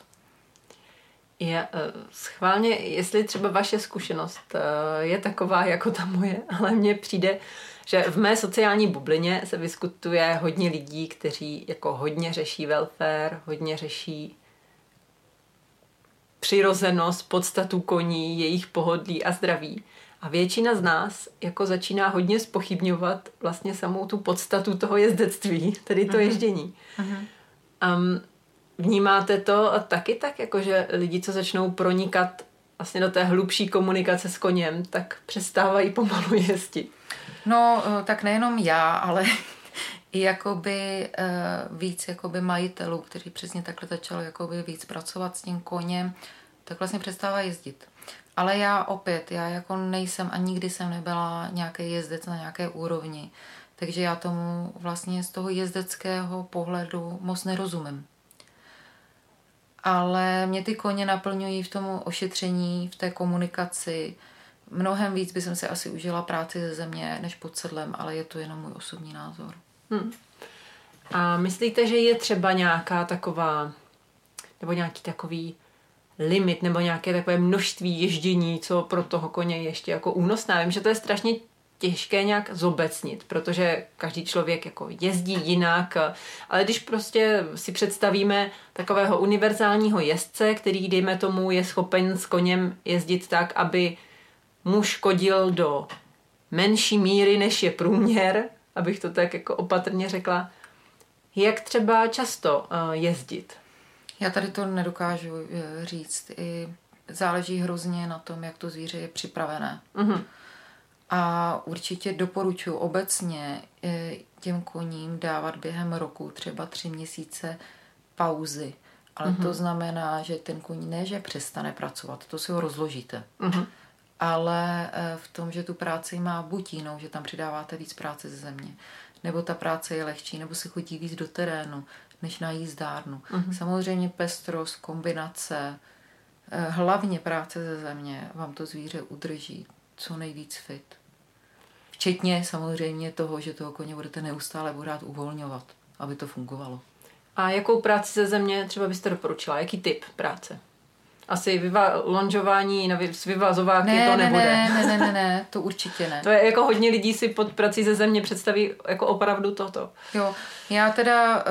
Je, eh, schválně, jestli třeba vaše zkušenost eh, je taková jako ta moje, [LAUGHS] ale mně přijde, že v mé sociální bublině se vyskutuje hodně lidí, kteří jako hodně řeší welfare, hodně řeší přirozenost, podstatu koní, jejich pohodlí a zdraví. A většina z nás jako začíná hodně spochybňovat vlastně samou tu podstatu toho jezdectví, tedy to uh-huh. ježdění. Uh-huh. Um, vnímáte to taky tak, jako že lidi, co začnou pronikat vlastně do té hlubší komunikace s koněm, tak přestávají pomalu [LAUGHS] jezdit? No, eh, tak nejenom já, ale [LAUGHS] i jakoby uh, víc jakoby majitelů, kteří přesně takhle začali jakoby víc pracovat s tím koněm, tak vlastně přestává jezdit. Ale já opět, já jako nejsem a nikdy jsem nebyla nějaký jezdec na nějaké úrovni, takže já tomu vlastně z toho jezdeckého pohledu moc nerozumím. Ale mě ty koně naplňují v tom ošetření, v té komunikaci, mnohem víc bych se asi užila práci ze země než pod sedlem, ale je to jenom můj osobní názor. Hmm. A myslíte, že je třeba nějaká taková, nebo nějaký takový limit, nebo nějaké takové množství ježdění, co pro toho koně je ještě jako únosné? Vím, že to je strašně těžké nějak zobecnit, protože každý člověk jako jezdí jinak, ale když prostě si představíme takového univerzálního jezdce, který, dejme tomu, je schopen s koněm jezdit tak, aby mu škodil do menší míry, než je průměr, abych to tak jako opatrně řekla. Jak třeba často uh, jezdit? Já tady to nedokážu eh, říct. I záleží hrozně na tom, jak to zvíře je připravené. Mm-hmm. A určitě doporučuji obecně eh, těm koním dávat během roku třeba tři měsíce pauzy. Ale mm-hmm. to znamená, že ten koní ne, že přestane pracovat, to si ho rozložíte. Mm-hmm ale eh, v tom, že tu práci má buď jinou, že tam přidáváte víc práce ze země, nebo ta práce je lehčí, nebo se chodí víc do terénu, než na jízdárnu. Uh-huh. Samozřejmě pestrost, kombinace, eh, hlavně práce ze země vám to zvíře udrží co nejvíc fit. Včetně samozřejmě toho, že toho koně budete neustále pořád uvolňovat, aby to fungovalo. A jakou práci ze země třeba byste doporučila? Jaký typ práce? Asi vyva- lonžování s vyvazováky ne, to nebude. Ne, ne, ne, ne, ne, [LAUGHS] to určitě ne. To je jako hodně lidí si pod prací ze země představí jako opravdu toto. Jo, já teda, eh,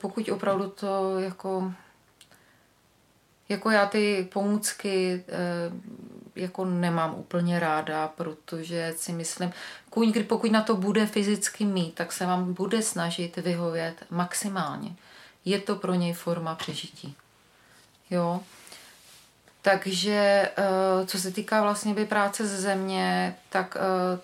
pokud opravdu to jako jako já ty pomůcky eh, jako nemám úplně ráda, protože si myslím, kůň, pokud na to bude fyzicky mít, tak se vám bude snažit vyhovět maximálně. Je to pro něj forma přežití. Jo, takže eh, co se týká vlastně by práce ze země, tak eh,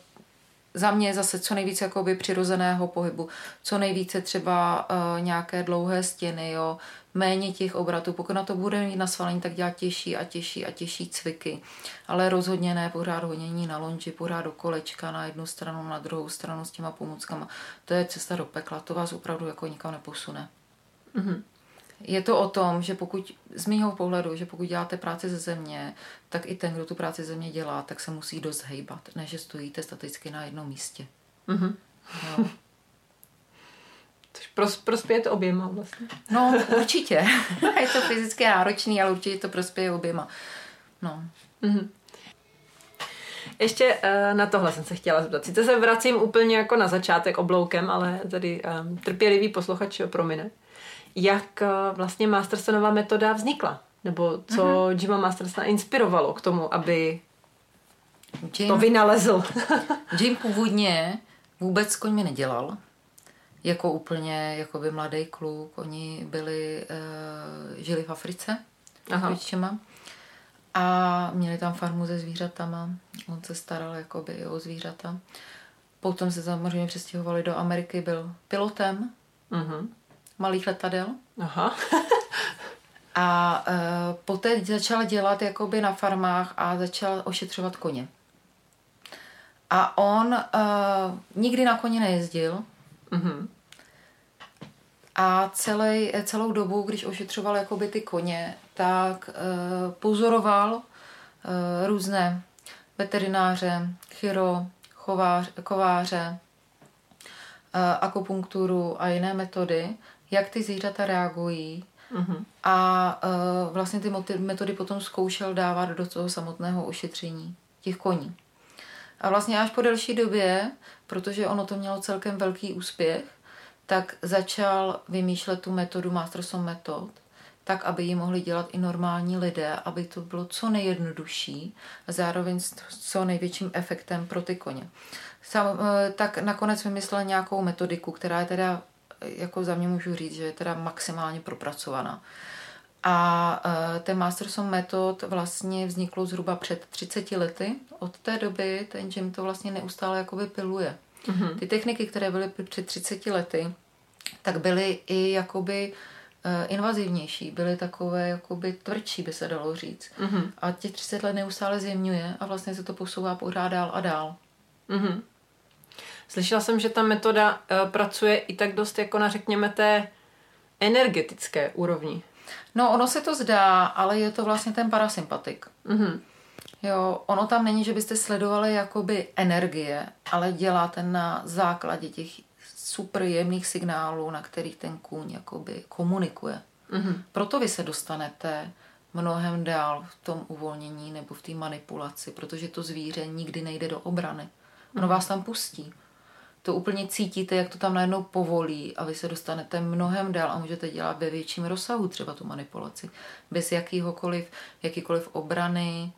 za mě zase co nejvíce jakoby přirozeného pohybu, co nejvíce třeba uh, nějaké dlouhé stěny, jo, méně těch obratů. Pokud na to bude mít nasvalení, tak dělat těžší a těžší a těžší cviky. Ale rozhodně ne pořád honění na lonži, pořád do kolečka na jednu stranu, na druhou stranu s těma pomůckama. To je cesta do pekla, to vás opravdu jako nikam neposune. Mm-hmm. Je to o tom, že pokud, z mýho pohledu, že pokud děláte práci ze země, tak i ten, kdo tu práci ze země dělá, tak se musí dost hejbat, ne že stojíte staticky na jednom místě. Mm-hmm. Což Pros, prospěje to oběma vlastně. No, určitě. [LAUGHS] je to fyzicky náročný, ale určitě to prospěje oběma. No. Mm-hmm. Ještě uh, na tohle jsem se chtěla zeptat. Sice se vracím úplně jako na začátek obloukem, ale tady um, trpělivý posluchač promine. Jak uh, vlastně Mastersonová metoda vznikla? Nebo co mm-hmm. Jima Mastersona inspirovalo k tomu, aby Jim, to vynalezl? [LAUGHS] Jim původně vůbec koňmi nedělal. Jako úplně jakoby mladý kluk. Oni byli, uh, žili v Africe. Aha. A měli tam farmu se zvířatama. On se staral jakoby o zvířata. Potom se samozřejmě přestěhovali do Ameriky, byl pilotem uh-huh. Malých letadel. Aha. [LAUGHS] a uh, poté začal dělat jakoby na farmách a začal ošetřovat koně. A on uh, nikdy na koni nejezdil. Uh-huh. A celý, celou dobu, když ošetřoval jakoby ty koně, tak uh, pozoroval uh, různé veterináře, chyro, chovář, kováře, uh, akupunkturu a jiné metody, jak ty zvířata reagují. Uh-huh. A uh, vlastně ty metody potom zkoušel dávat do toho samotného ošetření těch koní. A vlastně až po delší době, protože ono to mělo celkem velký úspěch, tak začal vymýšlet tu metodu Masterson metod, tak, aby ji mohli dělat i normální lidé, aby to bylo co nejjednodušší a zároveň s co největším efektem pro ty koně. Sam, eh, tak nakonec vymyslel nějakou metodiku, která je teda, jako za mě můžu říct, že je teda maximálně propracovaná. A uh, ten Masterson metod vlastně vznikl zhruba před 30 lety. Od té doby ten Jim to vlastně neustále jakoby piluje. Mm-hmm. Ty techniky, které byly před 30 lety, tak byly i jakoby uh, invazivnější, byly takové jakoby tvrdší, by se dalo říct. Mm-hmm. A těch 30 let neustále zjemňuje a vlastně se to posouvá pořád dál a dál. Mm-hmm. Slyšela jsem, že ta metoda uh, pracuje i tak dost jako na, řekněme, té energetické úrovni. No, ono se to zdá, ale je to vlastně ten parasympatik. Mm-hmm. Jo, ono tam není, že byste sledovali jakoby energie, ale děláte na základě těch super jemných signálů, na kterých ten kůň jakoby komunikuje. Mm-hmm. Proto vy se dostanete mnohem dál v tom uvolnění nebo v té manipulaci, protože to zvíře nikdy nejde do obrany. Ono mm-hmm. vás tam pustí to úplně cítíte, jak to tam najednou povolí a vy se dostanete mnohem dál a můžete dělat ve větším rozsahu třeba tu manipulaci. Bez jakýhokoliv, jakýkoliv obrany,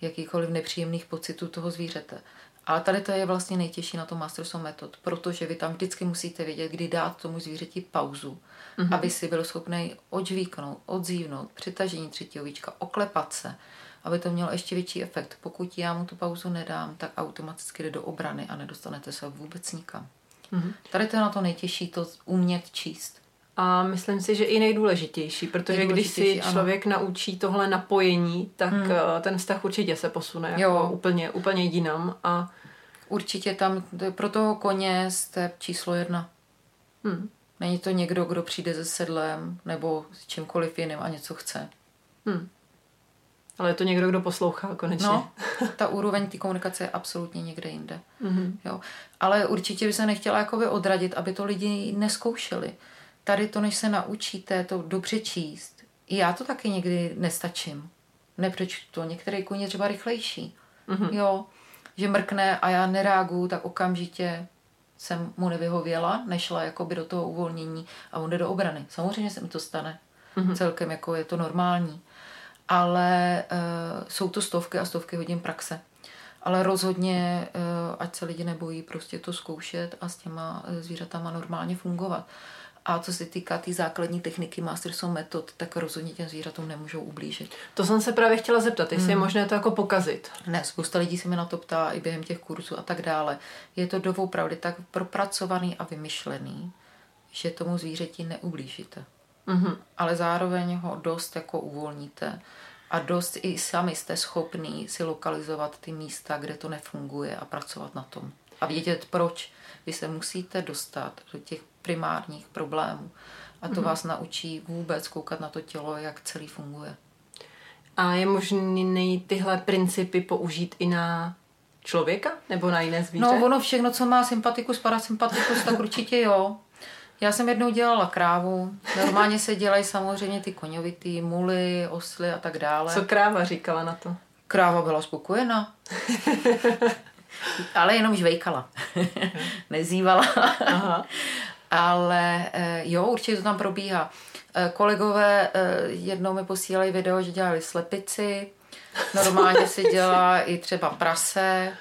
jakýkoliv nepříjemných pocitů toho zvířete. Ale tady to je vlastně nejtěžší na tom Masterson metod, protože vy tam vždycky musíte vědět, kdy dát tomu zvířeti pauzu, mm-hmm. aby si byl schopný odžvíknout, odzívnout, přitažení třetího víčka, oklepat se, aby to mělo ještě větší efekt. Pokud já mu tu pauzu nedám, tak automaticky jde do obrany a nedostanete se vůbec nikam. Mm-hmm. Tady to je na to nejtěžší, to umět číst. A myslím si, že i nejdůležitější, protože nejdůležitější, když si člověk ano. naučí tohle napojení, tak hmm. ten vztah určitě se posune jako jo. úplně, úplně jinam. A... Určitě tam pro toho koně jste číslo jedna. Hmm. Není to někdo, kdo přijde se sedlem nebo s čímkoliv jiným a něco chce. Hmm. Ale je to někdo, kdo poslouchá konečně. No, ta úroveň té komunikace je absolutně někde jinde. Mm-hmm. Jo. Ale určitě by se nechtěla jakoby odradit, aby to lidi neskoušeli. Tady to, než se naučíte to dobře číst, i já to taky někdy nestačím. Neprečtu. Některé kůň třeba rychlejší. Mm-hmm. Jo, že mrkne a já nereaguju, tak okamžitě jsem mu nevyhověla, nešla jakoby do toho uvolnění a on jde do obrany. Samozřejmě se mi to stane. Mm-hmm. Celkem jako je to normální ale uh, jsou to stovky a stovky hodin praxe. Ale rozhodně, uh, ať se lidi nebojí prostě to zkoušet a s těma eh, zvířatama normálně fungovat. A co se týká té tý základní techniky Masterson metod, tak rozhodně těm zvířatům nemůžou ublížit. To jsem se právě chtěla zeptat, jestli hmm. je možné to jako pokazit. Ne, spousta lidí se mi na to ptá i během těch kurzů a tak dále. Je to doopravdy tak propracovaný a vymyšlený, že tomu zvířeti neublížíte mm-hmm. ale zároveň ho dost jako uvolníte a dost i sami jste schopný si lokalizovat ty místa, kde to nefunguje a pracovat na tom. A vědět, proč vy se musíte dostat do těch primárních problémů. A to mm-hmm. vás naučí vůbec koukat na to tělo, jak celý funguje. A je možné tyhle principy použít i na člověka nebo na jiné zvíře? No ono všechno, co má sympatikus, parasympatikus, tak určitě jo. Já jsem jednou dělala krávu. Normálně se dělají samozřejmě ty koňovitý, muly, osly a tak dále. Co kráva říkala na to? Kráva byla spokojená. Ale jenom žvejkala. Nezývala. Aha. Ale eh, jo, určitě to tam probíhá. Eh, kolegové eh, jednou mi posílají video, že dělali slepici. Normálně se dělá i třeba prase.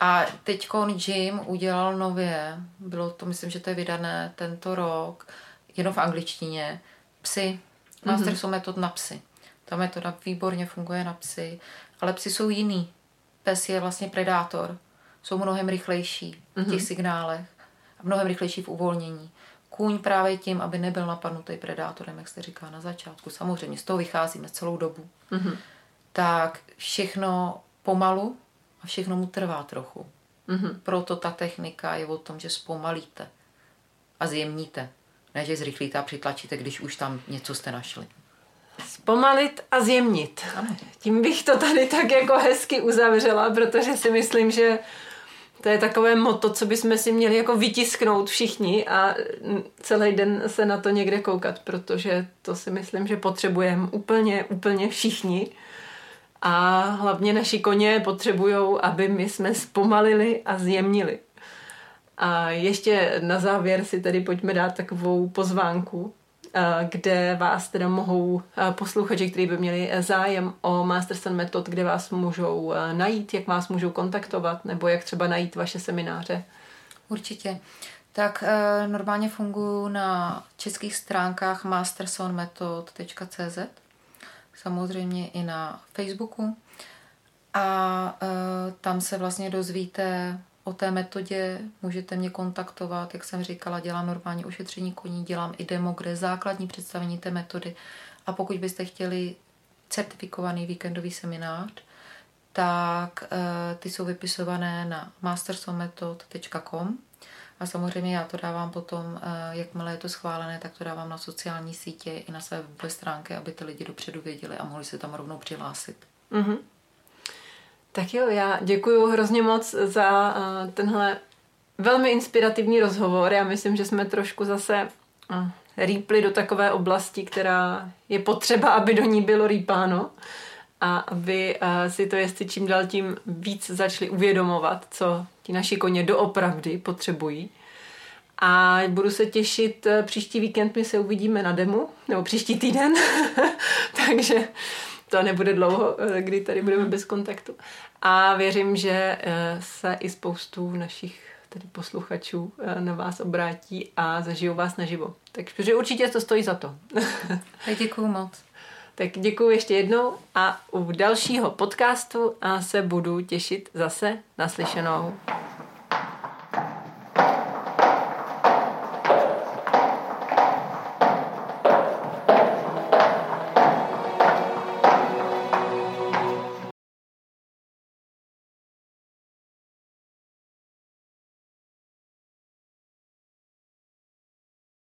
A teď Jim udělal nově, bylo to, myslím, že to je vydané tento rok, jenom v angličtině, psy. Master mm-hmm. jsou metod na psy. Ta metoda výborně funguje na psy, ale psy jsou jiný. Pes je vlastně predátor. Jsou mnohem rychlejší v těch mhm. signálech a mnohem rychlejší v uvolnění. Kůň právě tím, aby nebyl napadnutý predátorem, jak jste říká na začátku. Samozřejmě z toho vycházíme celou dobu. Mm-hmm. Tak všechno pomalu a všechno mu trvá trochu. Mm-hmm. Proto ta technika je o tom, že zpomalíte a zjemníte. Ne, že zrychlíte a přitlačíte, když už tam něco jste našli. Zpomalit a zjemnit. Ano. Tím bych to tady tak jako hezky uzavřela, protože si myslím, že to je takové moto, co bychom si měli jako vytisknout všichni a celý den se na to někde koukat, protože to si myslím, že potřebujeme úplně, úplně všichni. A hlavně naši koně potřebují, aby my jsme zpomalili a zjemnili. A ještě na závěr si tedy pojďme dát takovou pozvánku, kde vás teda mohou posluchači, kteří by měli zájem o Masterson metod, kde vás můžou najít, jak vás můžou kontaktovat, nebo jak třeba najít vaše semináře. Určitě. Tak normálně funguji na českých stránkách mastersonmetod.cz samozřejmě i na Facebooku. A e, tam se vlastně dozvíte o té metodě, můžete mě kontaktovat, jak jsem říkala, dělám normálně ošetření koní, dělám i demo, kde je základní představení té metody. A pokud byste chtěli certifikovaný víkendový seminář, tak e, ty jsou vypisované na mastersonmetod.com a samozřejmě já to dávám potom, eh, jakmile je to schválené, tak to dávám na sociální sítě i na své webové stránky, aby ty lidi dopředu věděli a mohli se tam rovnou přihlásit. Mm-hmm. Tak jo, já děkuji hrozně moc za uh, tenhle velmi inspirativní rozhovor. Já myslím, že jsme trošku zase uh, rýpli do takové oblasti, která je potřeba, aby do ní bylo rýpáno a aby uh, si to jestli čím dál tím víc začali uvědomovat, co ti naši koně doopravdy potřebují. A budu se těšit, eh, příští víkend my se uvidíme na demu, nebo příští týden, [LAUGHS] takže to nebude dlouho, eh, kdy tady budeme bez kontaktu. A věřím, že se i spoustu našich tedy posluchačů na vás obrátí a zažijou vás naživo. Takže určitě to stojí za to. [LAUGHS] tak děkuju moc. Tak děkuji ještě jednou a u dalšího podcastu se budu těšit zase naslyšenou.